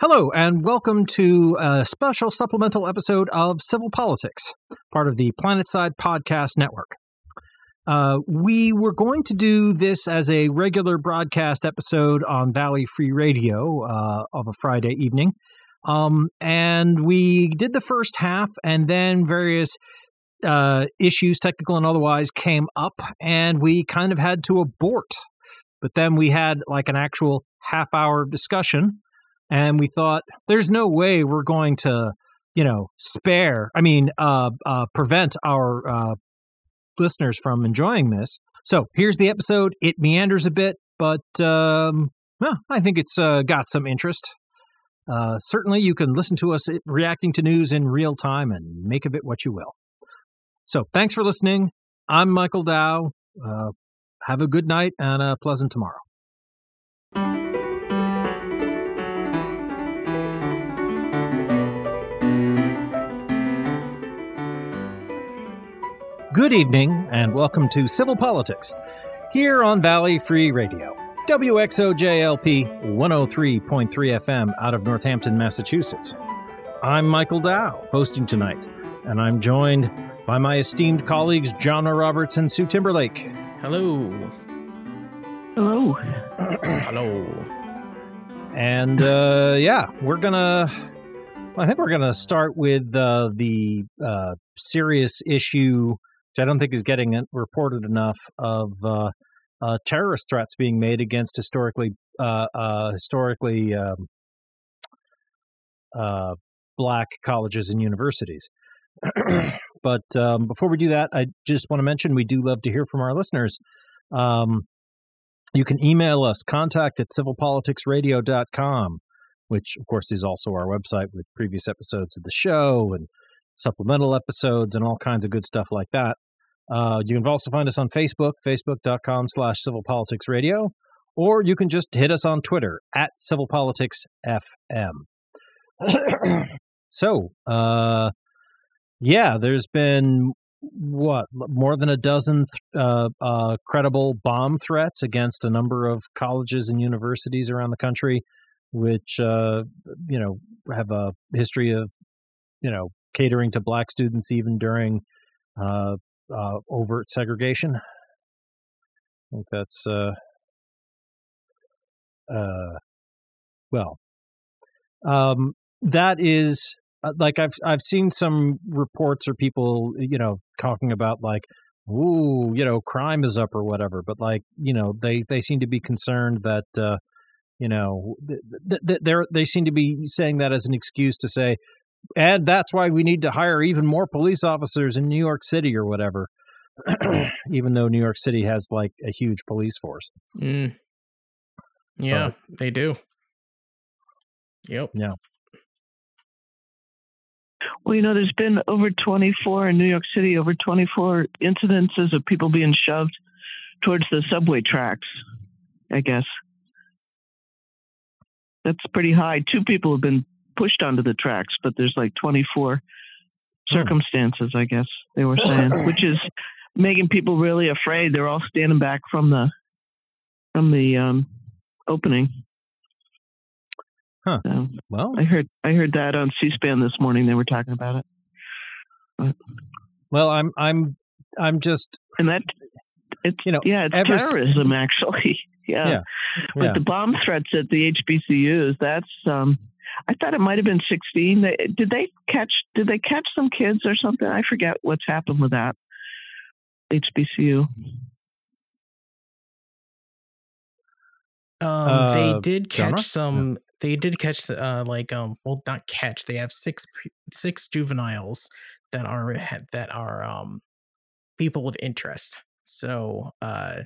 Hello, and welcome to a special supplemental episode of Civil Politics, part of the Planetside Podcast Network. Uh, we were going to do this as a regular broadcast episode on Valley Free Radio uh, of a Friday evening. Um, and we did the first half, and then various uh, issues, technical and otherwise, came up, and we kind of had to abort. But then we had like an actual half hour of discussion and we thought there's no way we're going to you know spare i mean uh, uh, prevent our uh, listeners from enjoying this. So here's the episode. It meanders a bit but um, i think it's uh, got some interest. Uh, certainly you can listen to us reacting to news in real time and make of it what you will. So thanks for listening. I'm michael dow. Uh, have a good night and a pleasant tomorrow Good evening, and welcome to Civil Politics, here on Valley Free Radio, WXOJLP 103.3 FM out of Northampton, Massachusetts. I'm Michael Dow, hosting tonight, and I'm joined by my esteemed colleagues John Roberts and Sue Timberlake. Hello. Hello. Hello. And uh, yeah, we're gonna. I think we're gonna start with uh, the uh, serious issue which I don't think is getting reported enough of uh, uh, terrorist threats being made against historically uh, uh historically um, uh, black colleges and universities. but um, before we do that, I just want to mention we do love to hear from our listeners. Um, you can email us contact at civilpoliticsradio.com, which of course is also our website with previous episodes of the show and supplemental episodes and all kinds of good stuff like that. Uh, you can also find us on Facebook, facebook.com slash civilpoliticsradio, or you can just hit us on Twitter at civilpoliticsfm. so, uh, yeah, there's been what more than a dozen uh, uh, credible bomb threats against a number of colleges and universities around the country, which uh, you know have a history of you know catering to black students even during uh, uh, overt segregation. I think that's uh, uh, well, um, that is uh, like I've I've seen some reports or people you know talking about like ooh you know crime is up or whatever, but like you know they they seem to be concerned that. Uh, you know, th- th- they they seem to be saying that as an excuse to say, and that's why we need to hire even more police officers in New York City or whatever. even though New York City has like a huge police force. Mm. Yeah, but, they do. Yep. Yeah. Well, you know, there's been over 24 in New York City, over 24 incidences of people being shoved towards the subway tracks, I guess. That's pretty high. Two people have been pushed onto the tracks, but there's like 24 circumstances, I guess they were saying, which is making people really afraid. They're all standing back from the from the um, opening. Huh. So, well, I heard I heard that on C-SPAN this morning. They were talking about it. But, well, I'm I'm I'm just and that it's you know yeah it's terrorism actually yeah. yeah. But yeah. the bomb threats at the HBCUs that's um I thought it might have been 16. Did they catch? Did they catch some kids or something? I forget what's happened with that. HBCU. Um, uh, they did catch genre? some. Yeah. They did catch, uh, like, um, well, not catch. They have six six juveniles that are that are um people of interest. So, uh,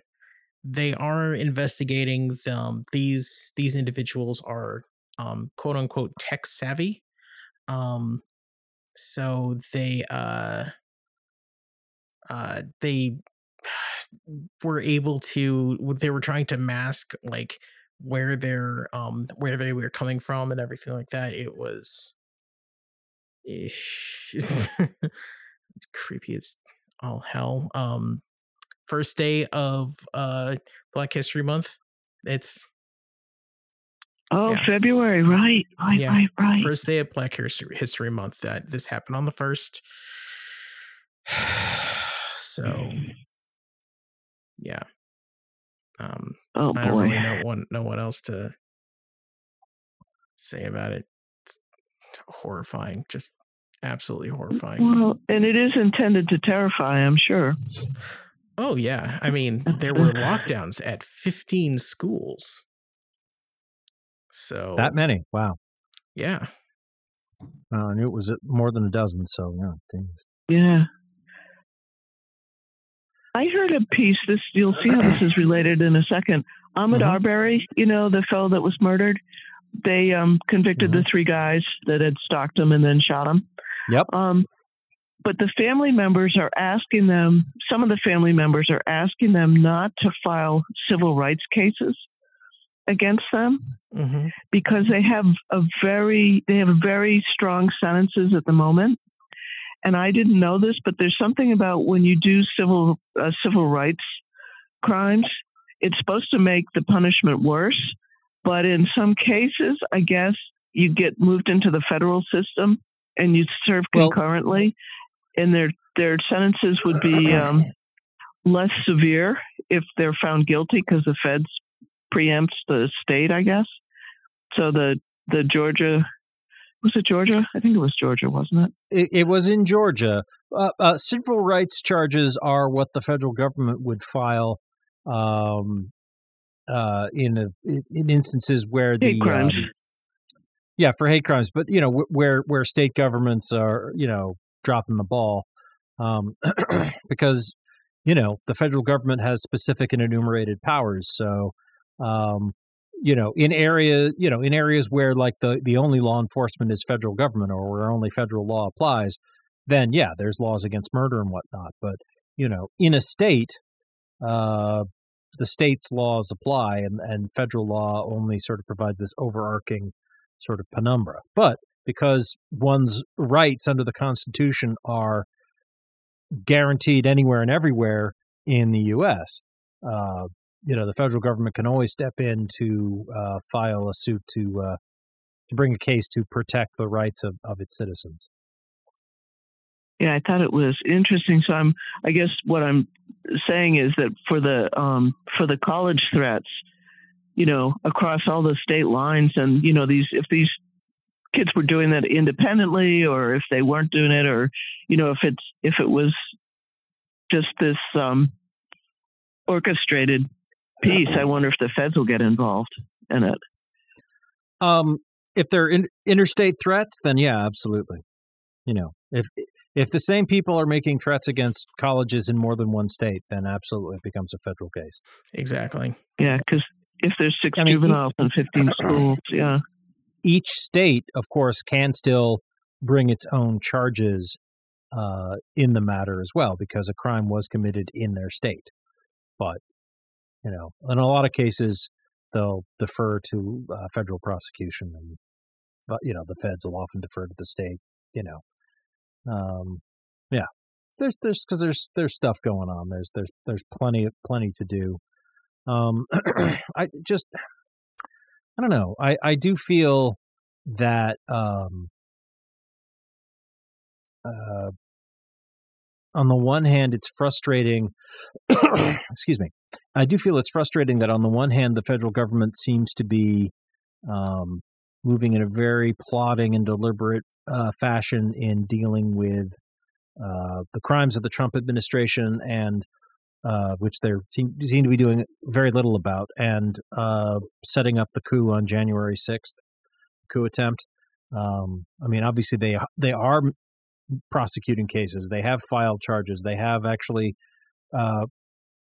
they are investigating them. These these individuals are um, quote unquote tech savvy. Um, so they uh, uh, they were able to they were trying to mask like where they're um where they were coming from and everything like that. It was creepy as all hell. Um, first day of uh Black History Month. It's Oh, yeah. February, right, right, yeah. right, right. First day of Black History Month. That this happened on the first. so, yeah. Um, oh I don't boy. really know what know what else to say about it. It's horrifying, just absolutely horrifying. Well, and it is intended to terrify, I'm sure. Oh yeah, I mean there were lockdowns at 15 schools. So that many? Wow. Yeah. Uh, I knew it was more than a dozen. So yeah, things. Yeah. I heard a piece. This you'll see how this is related in a second. Ahmaud mm-hmm. Arbery, you know the fellow that was murdered. They um, convicted mm-hmm. the three guys that had stalked him and then shot him. Yep. Um, but the family members are asking them, some of the family members are asking them not to file civil rights cases against them mm-hmm. because they have a very they have very strong sentences at the moment. And I didn't know this but there's something about when you do civil uh, civil rights crimes it's supposed to make the punishment worse. But in some cases I guess you get moved into the federal system and you serve concurrently, well, and their their sentences would be um, less severe if they're found guilty because the feds preempts the state, I guess. So the the Georgia was it Georgia? I think it was Georgia, wasn't it? It, it was in Georgia. Uh, uh, civil rights charges are what the federal government would file um, uh, in a, in instances where the hate crimes. Um, yeah, for hate crimes, but you know where where state governments are, you know, dropping the ball, um, because you know the federal government has specific and enumerated powers. So, um, you know, in area, you know, in areas where like the the only law enforcement is federal government or where only federal law applies, then yeah, there's laws against murder and whatnot. But you know, in a state, uh, the state's laws apply, and and federal law only sort of provides this overarching sort of penumbra. But because one's rights under the Constitution are guaranteed anywhere and everywhere in the U.S., uh, you know, the federal government can always step in to uh, file a suit to uh, to bring a case to protect the rights of, of its citizens. Yeah, I thought it was interesting. So I'm, I guess what I'm saying is that for the um, for the college threats, you know, across all the state lines. And, you know, these, if these kids were doing that independently or if they weren't doing it or, you know, if it's, if it was just this um, orchestrated piece, I wonder if the feds will get involved in it. Um, if they're in, interstate threats, then yeah, absolutely. You know, if if the same people are making threats against colleges in more than one state, then absolutely it becomes a federal case. Exactly. Yeah, because if there's six I mean, juveniles in 15 schools, yeah. Each state, of course, can still bring its own charges uh, in the matter as well because a crime was committed in their state. But, you know, in a lot of cases, they'll defer to uh, federal prosecution and, but, you know, the feds will often defer to the state, you know. Um, yeah. There's, there's, cause there's, there's stuff going on. There's, there's, there's plenty, plenty to do. Um, I just, I don't know. I, I do feel that, um, uh, on the one hand, it's frustrating. excuse me. I do feel it's frustrating that on the one hand, the federal government seems to be um, moving in a very plodding and deliberate uh, fashion in dealing with uh, the crimes of the Trump administration and uh, which they seem, seem, to be doing very little about, and uh, setting up the coup on January sixth, coup attempt. Um, I mean, obviously they they are prosecuting cases. They have filed charges. They have actually uh,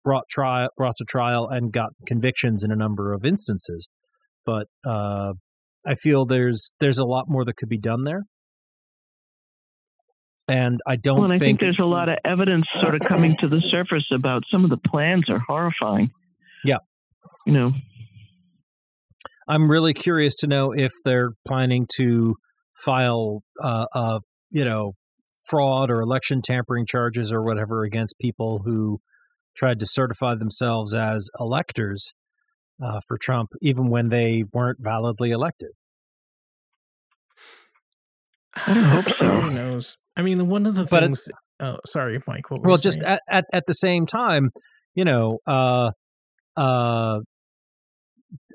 brought trial brought to trial and got convictions in a number of instances. But uh, I feel there's there's a lot more that could be done there and I don't well, and think, I think there's a lot of evidence sort of coming to the surface about some of the plans are horrifying. Yeah. You know. I'm really curious to know if they're planning to file uh, uh you know fraud or election tampering charges or whatever against people who tried to certify themselves as electors uh, for Trump, even when they weren't validly elected. I don't hope so. Who knows? I mean, one of the but things. Oh, sorry, Mike. well, just at, at, at the same time, you know, uh, uh,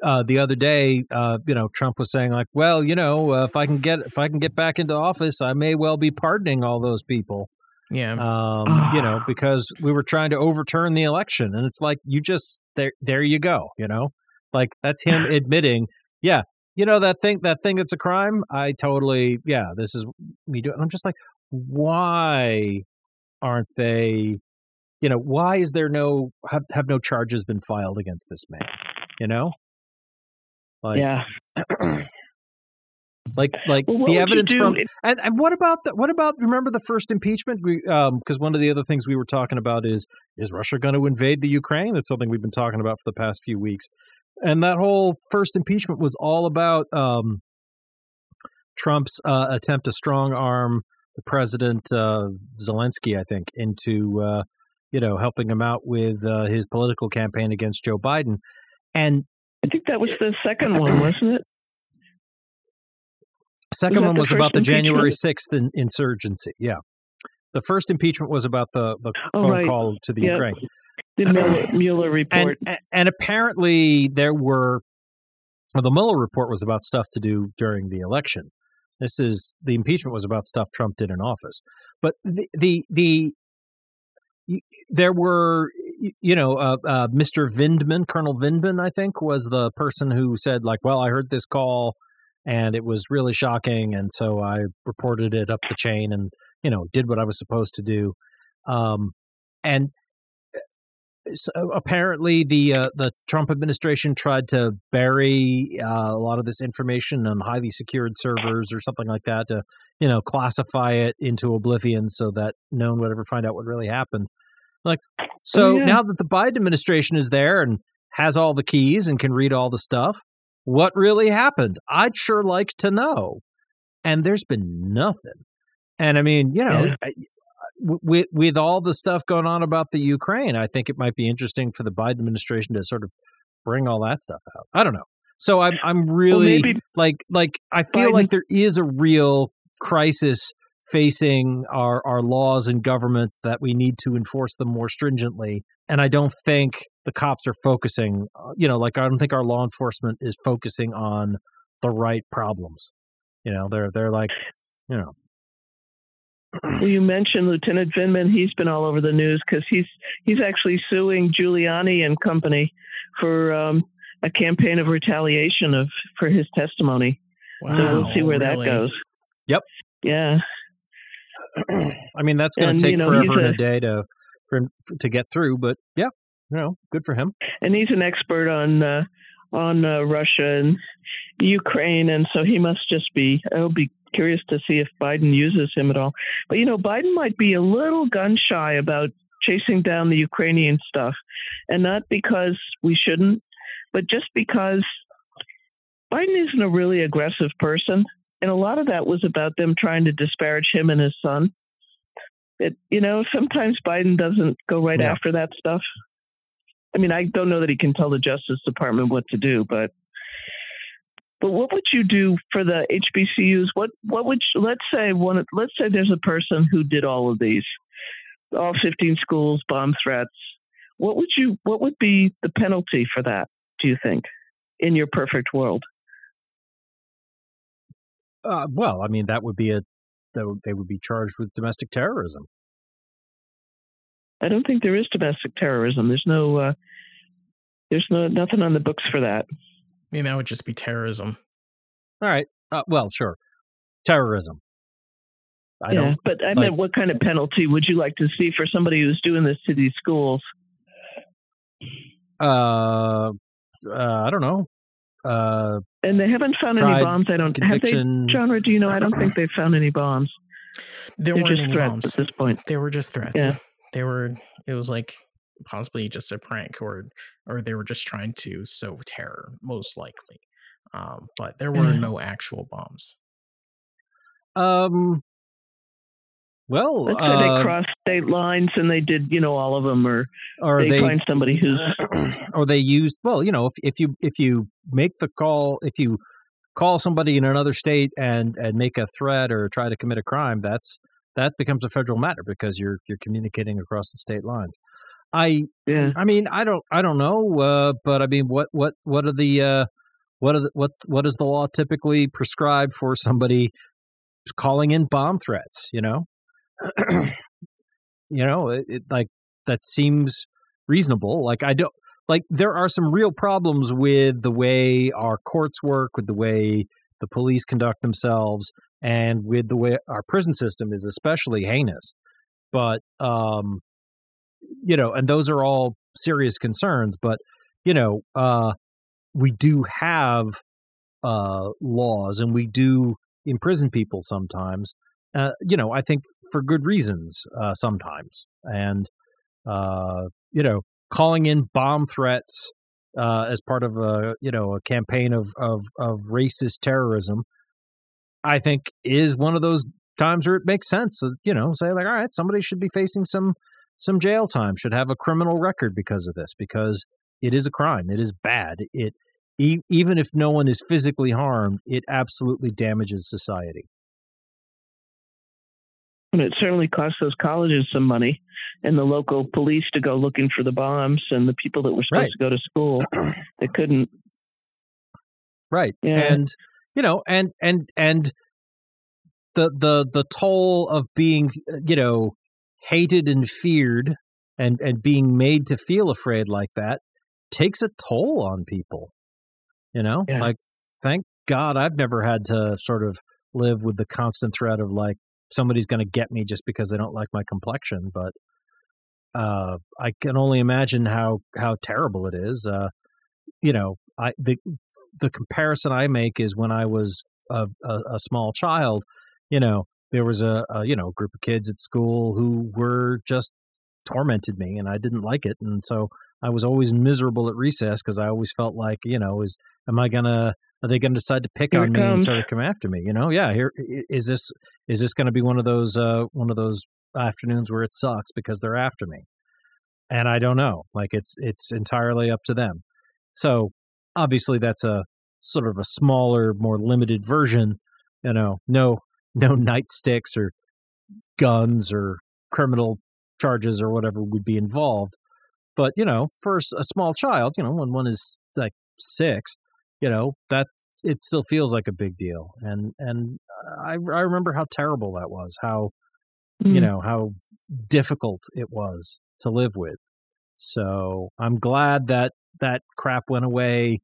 uh, the other day, uh, you know, Trump was saying like, well, you know, uh, if I can get if I can get back into office, I may well be pardoning all those people. Yeah. Um, you know, because we were trying to overturn the election, and it's like you just there there you go. You know, like that's him admitting, yeah, you know that thing that thing that's a crime. I totally, yeah, this is me doing. I'm just like, why aren't they? You know, why is there no have have no charges been filed against this man? You know, like, yeah. like like well, the evidence from and, and what about the, what about remember the first impeachment? We um because one of the other things we were talking about is is Russia going to invade the Ukraine? That's something we've been talking about for the past few weeks. And that whole first impeachment was all about um Trump's uh, attempt to strong arm the president uh, Zelensky I think into uh, you know helping him out with uh, his political campaign against Joe Biden. And I think that was the second one, wasn't it? Second one was about the January 6th in, insurgency. Yeah. The first impeachment was about the, the oh, phone right. call to the Ukraine. The Mueller, Mueller report. And, and, apparently there were, well, the Mueller report was about stuff to do during the election. This is, the impeachment was about stuff Trump did in office. But the, the, the there were, you know, uh, uh, Mr. Vindman, Colonel Vindman, I think, was the person who said, like, well, I heard this call and it was really shocking. And so I reported it up the chain and, you know, did what I was supposed to do. Um, and uh, so apparently the uh, the Trump administration tried to bury uh, a lot of this information on highly secured servers or something like that to you know classify it into oblivion so that no one would ever find out what really happened. Like, oh, so yeah. now that the Biden administration is there and has all the keys and can read all the stuff, what really happened? I'd sure like to know. And there's been nothing. And I mean, you know, yeah. with with all the stuff going on about the Ukraine, I think it might be interesting for the Biden administration to sort of bring all that stuff out. I don't know. So I'm I'm really well, like like I feel Biden. like there is a real crisis facing our, our laws and government that we need to enforce them more stringently. And I don't think the cops are focusing, uh, you know, like I don't think our law enforcement is focusing on the right problems. You know, they're they're like, you know. Well, you mentioned Lieutenant Vindman. He's been all over the news because he's he's actually suing Giuliani and company for um, a campaign of retaliation of for his testimony. Wow, so we'll see where really? that goes. Yep. Yeah. I mean, that's going to take you know, forever and a, a day to for, to get through, but yeah, you know, good for him. And he's an expert on uh, on uh, Russia and Ukraine, and so he must just be. I'll be curious to see if Biden uses him at all. But you know, Biden might be a little gun shy about chasing down the Ukrainian stuff, and not because we shouldn't, but just because Biden isn't a really aggressive person and a lot of that was about them trying to disparage him and his son. It, you know, sometimes Biden doesn't go right yeah. after that stuff. I mean, I don't know that he can tell the Justice Department what to do, but but what would you do for the HBCUs? What what would you, let's say one let's say there's a person who did all of these, all 15 schools, bomb threats. What would you what would be the penalty for that? Do you think, in your perfect world? Uh, well, I mean, that would be a they would be charged with domestic terrorism. I don't think there is domestic terrorism. There's no uh, there's no nothing on the books for that. I mean, that would just be terrorism. All right. Uh, well, sure, terrorism. I yeah, but I like, meant, what kind of penalty would you like to see for somebody who's doing this to these schools? Uh, uh I don't know. Uh, and they haven't found any bombs. I don't conviction. have they, genre. Do you know? I don't think they've found any bombs. There They're weren't any bombs at this point. They were just threats. Yeah. They were. It was like possibly just a prank, or or they were just trying to sow terror, most likely. Um, but there were no actual bombs. Um. Well, let's uh, they crossed state lines and they did, you know, all of them, or, or they, they find somebody who's, or they used. Well, you know, if if you if you make the call, if you call somebody in another state and and make a threat or try to commit a crime, that's that becomes a federal matter because you're you're communicating across the state lines. I yeah. I mean I don't I don't know, uh, but I mean what what what are the uh, what are the, what what does the law typically prescribe for somebody calling in bomb threats? You know, you know, it, it, like that seems reasonable. Like I don't like there are some real problems with the way our courts work, with the way the police conduct themselves, and with the way our prison system is especially heinous. But um, you know, and those are all serious concerns. But you know, uh, we do have uh, laws, and we do imprison people sometimes. Uh, you know, I think for good reasons uh, sometimes, and uh, you know, calling in bomb threats uh, as part of a you know a campaign of of of racist terrorism, I think is one of those times where it makes sense to you know say like, all right, somebody should be facing some some jail time, should have a criminal record because of this, because it is a crime, it is bad, it e- even if no one is physically harmed, it absolutely damages society. And it certainly cost those colleges some money and the local police to go looking for the bombs and the people that were supposed right. to go to school. that couldn't. Right. Yeah. And you know, and and and the the the toll of being you know hated and feared and and being made to feel afraid like that takes a toll on people. You know? Yeah. Like thank God I've never had to sort of live with the constant threat of like somebody's going to get me just because they don't like my complexion. But uh, I can only imagine how how terrible it is. Uh, you know, I the the comparison I make is when I was a, a, a small child. You know, there was a, a you know group of kids at school who were just tormented me, and I didn't like it, and so I was always miserable at recess because I always felt like you know is am I gonna are they going to decide to pick here on me and sort of come after me? You know, yeah. Here is this is this going to be one of those uh, one of those afternoons where it sucks because they're after me, and I don't know. Like it's it's entirely up to them. So obviously that's a sort of a smaller, more limited version. You know, no no nightsticks or guns or criminal charges or whatever would be involved. But you know, for a small child, you know, when one is like six, you know that it still feels like a big deal and and i i remember how terrible that was how mm. you know how difficult it was to live with so i'm glad that that crap went away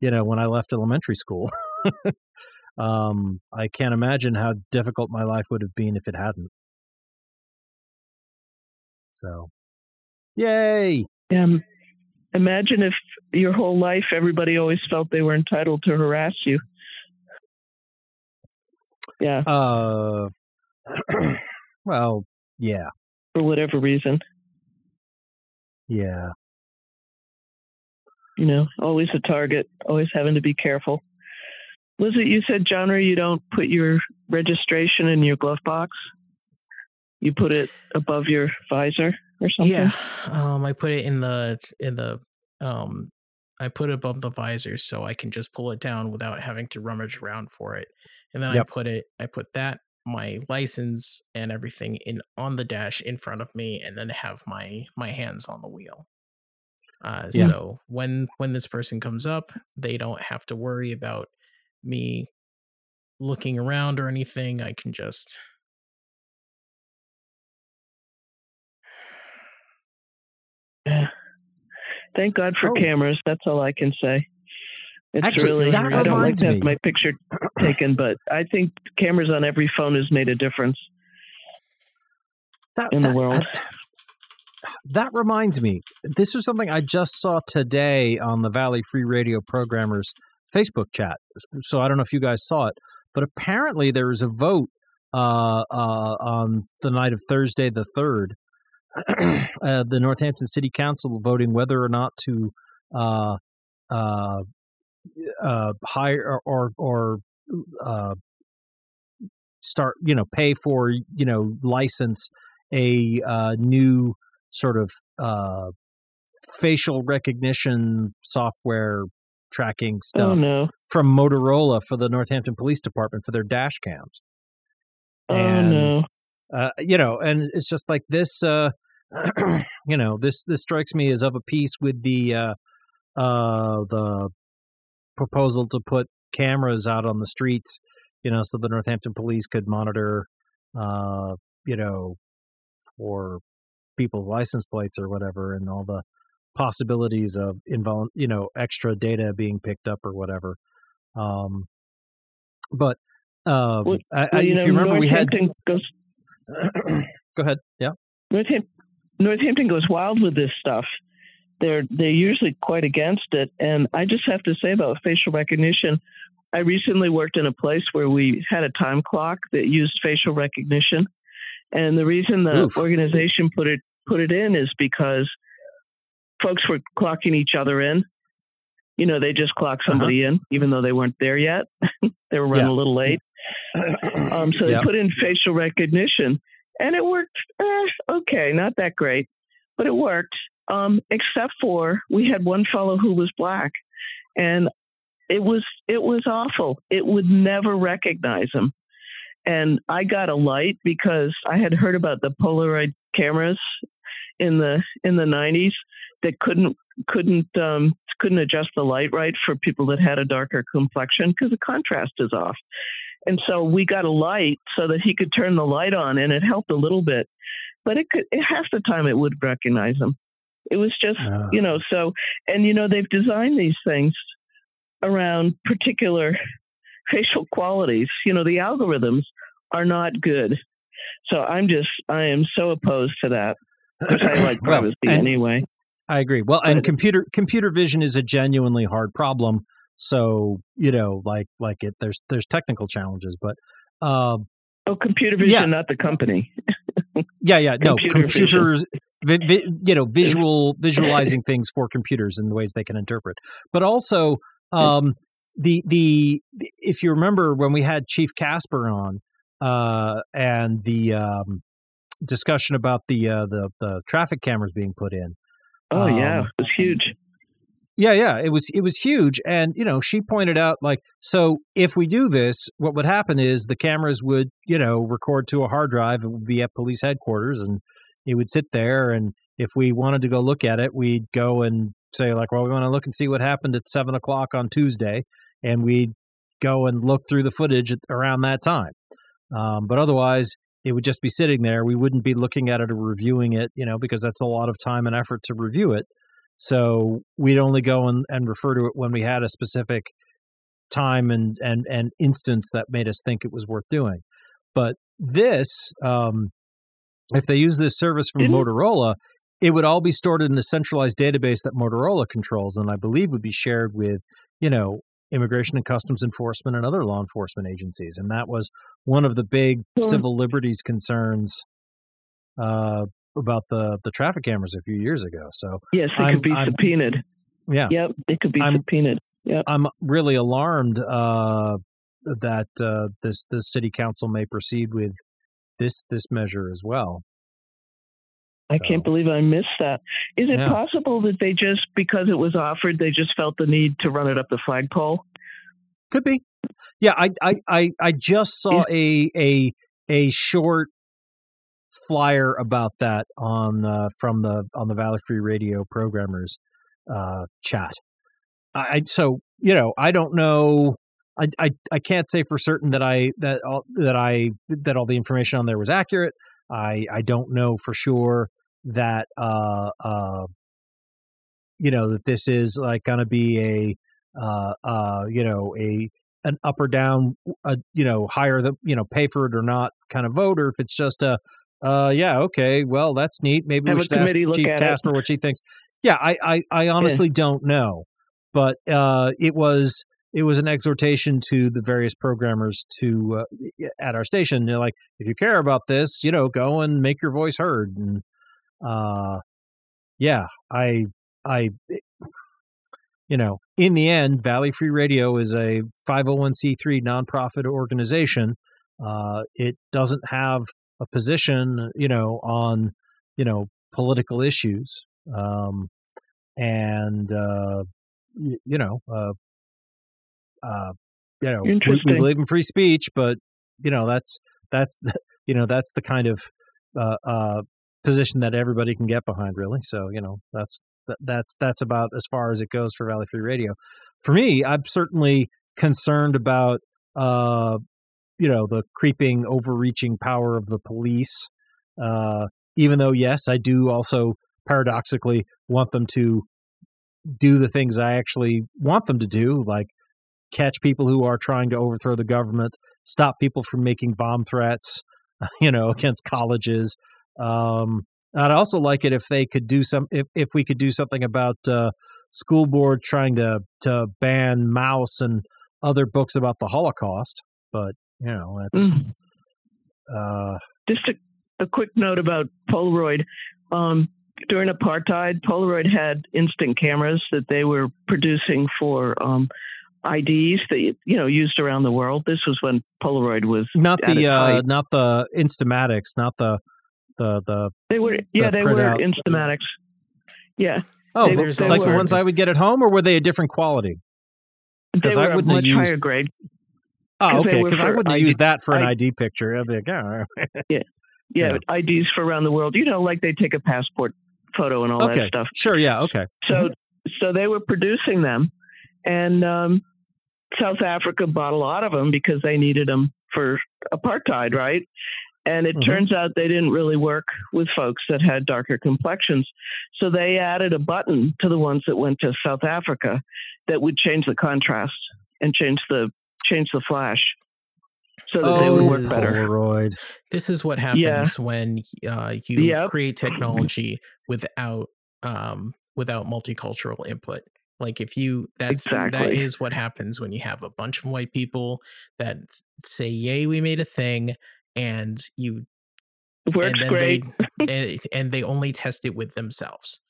you know when i left elementary school um i can't imagine how difficult my life would have been if it hadn't so yay um Imagine if your whole life everybody always felt they were entitled to harass you. Yeah. Uh well, yeah. For whatever reason. Yeah. You know, always a target, always having to be careful. Was it you said, genre, you don't put your registration in your glove box? You put it above your visor? or something? Yeah, um, I put it in the in the um, I put it above the visor so I can just pull it down without having to rummage around for it. And then yep. I put it, I put that my license and everything in on the dash in front of me, and then have my my hands on the wheel. Uh, yeah. So when when this person comes up, they don't have to worry about me looking around or anything. I can just Thank God for oh. cameras. That's all I can say. It's Actually, really, I don't like to have my picture taken, but I think cameras on every phone has made a difference that, in that, the world. That reminds me, this is something I just saw today on the Valley Free Radio Programmers Facebook chat. So I don't know if you guys saw it, but apparently there was a vote uh, uh, on the night of Thursday the 3rd uh, the Northampton City Council voting whether or not to uh, uh, uh hire or or, or start you know pay for you know license a new sort of uh, facial recognition software tracking stuff oh, no. from Motorola for the Northampton Police Department for their dash cams. Oh and, no. Uh, you know, and it's just like this. Uh, you know, this this strikes me as of a piece with the uh, uh, the proposal to put cameras out on the streets. You know, so the Northampton Police could monitor. Uh, you know, for people's license plates or whatever, and all the possibilities of invol- you know extra data being picked up or whatever. Um, but um, well, I, well, you if know, you remember, we had goes. Go ahead. Yeah. Northampton, Northampton goes wild with this stuff. They're they're usually quite against it, and I just have to say about facial recognition. I recently worked in a place where we had a time clock that used facial recognition, and the reason the Oof. organization put it put it in is because folks were clocking each other in. You know, they just clocked uh-huh. somebody uh-huh. in, even though they weren't there yet. they were running yeah. a little late. Um, so they put in facial recognition, and it worked. Eh, okay, not that great, but it worked. Um, except for we had one fellow who was black, and it was it was awful. It would never recognize him. And I got a light because I had heard about the Polaroid cameras in the in the 90s that couldn't couldn't um, couldn't adjust the light right for people that had a darker complexion because the contrast is off. And so we got a light so that he could turn the light on, and it helped a little bit. But it could it, half the time it would recognize him. It was just oh. you know so and you know they've designed these things around particular facial qualities. You know the algorithms are not good. So I'm just I am so opposed to that. I like privacy well, anyway. I agree. Well, and computer computer vision is a genuinely hard problem. So you know, like like it, there's there's technical challenges, but um, oh, computer vision, yeah. not the company. yeah, yeah, no, computers. Vi, vi, you know, visual visualizing things for computers and the ways they can interpret, but also um, the the if you remember when we had Chief Kasper on, uh, and the um, discussion about the uh, the the traffic cameras being put in. Oh um, yeah, it was huge. Yeah, yeah, it was it was huge, and you know she pointed out like so if we do this, what would happen is the cameras would you know record to a hard drive. It would be at police headquarters, and it would sit there. And if we wanted to go look at it, we'd go and say like, well, we want to look and see what happened at seven o'clock on Tuesday, and we'd go and look through the footage around that time. Um, but otherwise, it would just be sitting there. We wouldn't be looking at it or reviewing it, you know, because that's a lot of time and effort to review it. So we'd only go and, and refer to it when we had a specific time and, and, and instance that made us think it was worth doing. But this, um, if they use this service from mm-hmm. Motorola, it would all be stored in a centralized database that Motorola controls, and I believe would be shared with, you know, Immigration and Customs Enforcement and other law enforcement agencies. And that was one of the big civil liberties concerns uh, about the, the traffic cameras a few years ago. So yes, they I'm, could be I'm, subpoenaed. Yeah, yep, they could be I'm, subpoenaed. Yep. I'm really alarmed uh, that uh, this this city council may proceed with this this measure as well. I so. can't believe I missed that. Is it yeah. possible that they just, because it was offered, they just felt the need to run it up the flagpole? Could be. Yeah, I I I, I just saw a a a short flyer about that on uh, from the on the Valley Free Radio programmers uh, chat. I so you know I don't know. I, I, I can't say for certain that I that all, that I that all the information on there was accurate. I I don't know for sure that uh uh you know that this is like going to be a uh uh you know a an up or down uh, you know higher the you know pay for it or not kind of vote or if it's just a uh yeah okay well that's neat maybe Have we should ask chief kasper what she thinks yeah i i, I honestly yeah. don't know but uh it was it was an exhortation to the various programmers to uh, at our station They're like if you care about this you know go and make your voice heard and uh, yeah, I, I, you know, in the end, Valley Free Radio is a 501c3 nonprofit organization. Uh, it doesn't have a position, you know, on you know political issues, um, and uh, y- you know, uh, uh, you know, we, we, believe in free speech, but you know that's that's the, you know that's the kind of uh, uh, position that everybody can get behind, really. So you know that's that, that's that's about as far as it goes for Valley Free Radio. For me, I'm certainly concerned about uh, you know the creeping, overreaching power of the police. Uh, even though, yes, I do also paradoxically want them to do the things I actually want them to do, like catch people who are trying to overthrow the government, stop people from making bomb threats, you know, against colleges. Um, I'd also like it if they could do some, if, if we could do something about uh, school board trying to to ban Maus and other books about the Holocaust. But you know, that's mm. uh, just a, a, quick note about Polaroid. Um, during apartheid, Polaroid had instant cameras that they were producing for um, IDs that you know used around the world. This was when Polaroid was not the uh, not the Instamatics, not the the the. They were yeah, the they were out. Instamatics. Yeah. Oh, they, they like were, the ones I would get at home, or were they a different quality? Because I wouldn't much higher grade. Oh, okay. Because I wouldn't ID, use that for an I, ID picture. I'd be like, oh. yeah. yeah, yeah, IDs for around the world. You know, like they take a passport photo and all okay. that stuff. Sure. Yeah. Okay. So, mm-hmm. so they were producing them, and um, South Africa bought a lot of them because they needed them for apartheid, right? And it mm-hmm. turns out they didn't really work with folks that had darker complexions. So they added a button to the ones that went to South Africa that would change the contrast and change the change the flash so that oh, they would work better. Polaroid. This is what happens yeah. when uh, you yep. create technology without um, without multicultural input. Like if you that's exactly. that is what happens when you have a bunch of white people that say, "Yay, we made a thing," and you works and great, they, and, and they only test it with themselves.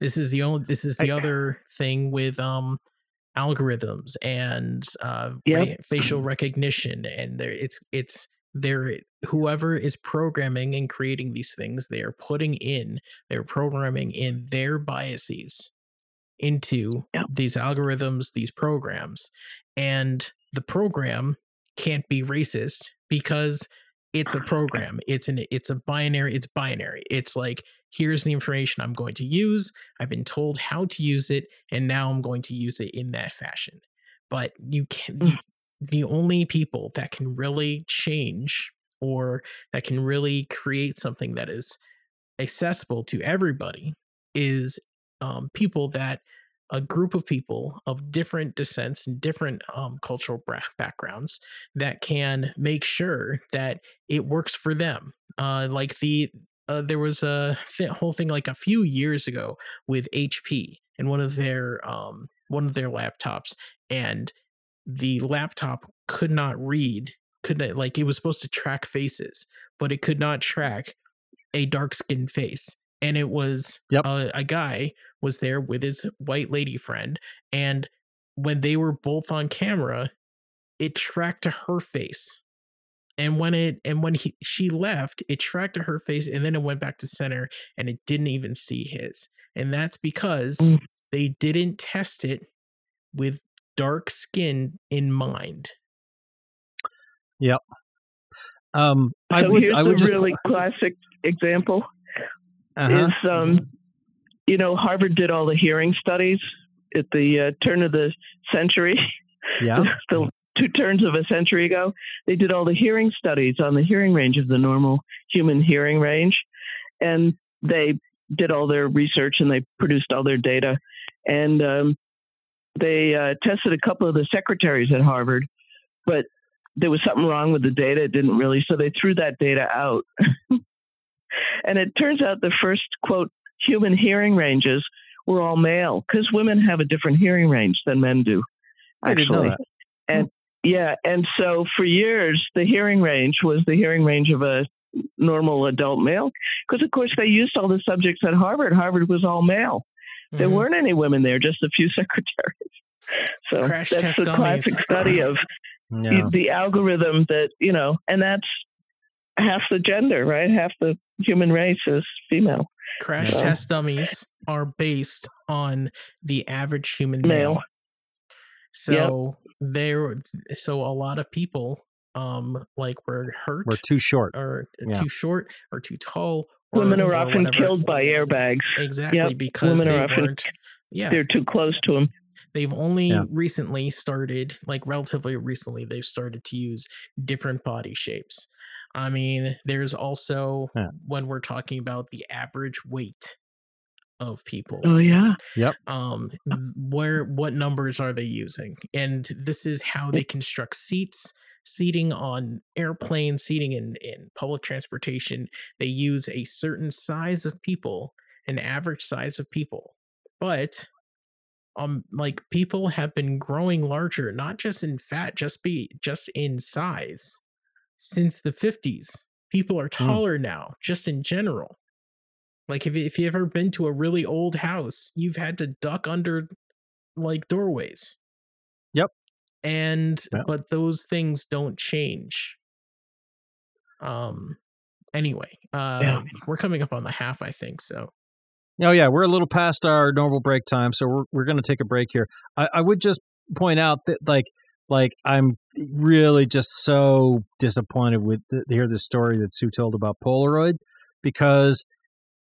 This is the only. This is the other thing with um algorithms and uh, yep. facial recognition, and there it's it's there. Whoever is programming and creating these things, they are putting in, they're programming in their biases into yep. these algorithms, these programs, and the program can't be racist because it's a program it's an it's a binary it's binary. It's like here's the information i'm going to use. I've been told how to use it and now i'm going to use it in that fashion. But you can mm. the only people that can really change or that can really create something that is accessible to everybody is um, people that a group of people of different descents and different um, cultural backgrounds that can make sure that it works for them. Uh, like the uh, there was a whole thing like a few years ago with HP and one of their um, one of their laptops, and the laptop could not read. Could not like it was supposed to track faces, but it could not track a dark skinned face and it was yep. a, a guy was there with his white lady friend and when they were both on camera it tracked to her face and when it and when he she left it tracked to her face and then it went back to center and it didn't even see his and that's because mm. they didn't test it with dark skin in mind yep um so i would i would a just really classic example uh-huh. is um, you know Harvard did all the hearing studies at the uh, turn of the century. Yeah. the two turns of a century ago, they did all the hearing studies on the hearing range of the normal human hearing range, and they did all their research and they produced all their data, and um, they uh, tested a couple of the secretaries at Harvard, but there was something wrong with the data. It didn't really, so they threw that data out. And it turns out the first, quote, human hearing ranges were all male because women have a different hearing range than men do, actually. And yeah, and so for years, the hearing range was the hearing range of a normal adult male because, of course, they used all the subjects at Harvard. Harvard was all male. Mm-hmm. There weren't any women there, just a few secretaries. So Crash that's a classic study of the, the algorithm that you know, and that's half the gender, right? Half the human race is female. Crash so. test dummies are based on the average human male. male. So yep. there, so a lot of people, um, like were hurt, were too short, or yeah. too short, or too tall. Or, Women are often whatever. killed by airbags. Exactly yep. because Women they are often, weren't. Yeah, they're too close to them. They've only yeah. recently started, like relatively recently, they've started to use different body shapes. I mean, there's also yeah. when we're talking about the average weight of people. Oh yeah. Yep. Um where what numbers are they using? And this is how they construct seats, seating on airplanes, seating in in public transportation. They use a certain size of people, an average size of people. But um like people have been growing larger not just in fat just be just in size since the 50s people are hmm. taller mm. now just in general like if, if you've ever been to a really old house you've had to duck under like doorways yep and yep. but those things don't change um anyway uh yeah. we're coming up on the half i think so Oh yeah, we're a little past our normal break time, so we're we're going to take a break here. I, I would just point out that like like I'm really just so disappointed with to hear this story that Sue told about Polaroid because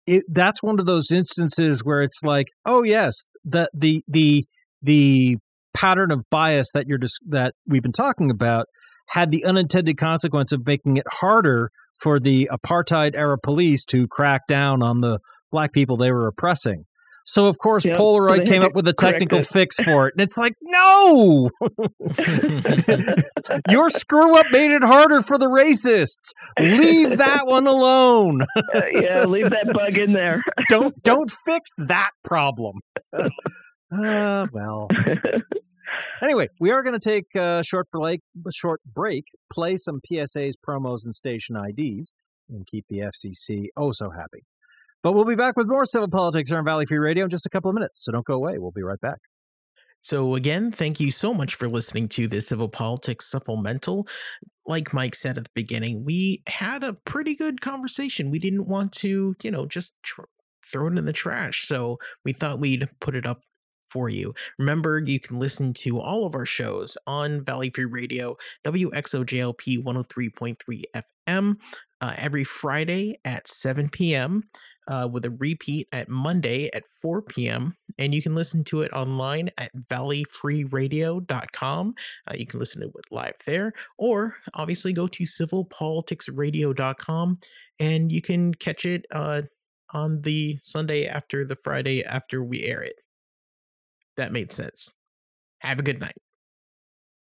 it that's one of those instances where it's like, oh yes, the the the the pattern of bias that you're just that we've been talking about had the unintended consequence of making it harder for the apartheid era police to crack down on the black people they were oppressing. So of course yep. Polaroid so came up with a technical fix for it. And it's like, no. Your screw up made it harder for the racists. Leave that one alone. uh, yeah, leave that bug in there. don't don't fix that problem. Uh, well. Anyway, we are going to take a short break, short break, play some PSAs, promos, and station IDs, and keep the FCC oh so happy. But we'll be back with more civil politics here on Valley Free Radio in just a couple of minutes. So don't go away. We'll be right back. So, again, thank you so much for listening to the Civil Politics Supplemental. Like Mike said at the beginning, we had a pretty good conversation. We didn't want to, you know, just tr- throw it in the trash. So, we thought we'd put it up for you. Remember, you can listen to all of our shows on Valley Free Radio, WXOJLP 103.3 FM, uh, every Friday at 7 p.m uh, with a repeat at Monday at 4 p.m. And you can listen to it online at valleyfreeradio.com. Uh, you can listen to it live there, or obviously go to civilpoliticsradio.com and you can catch it uh, on the Sunday after the Friday after we air it. That made sense. Have a good night.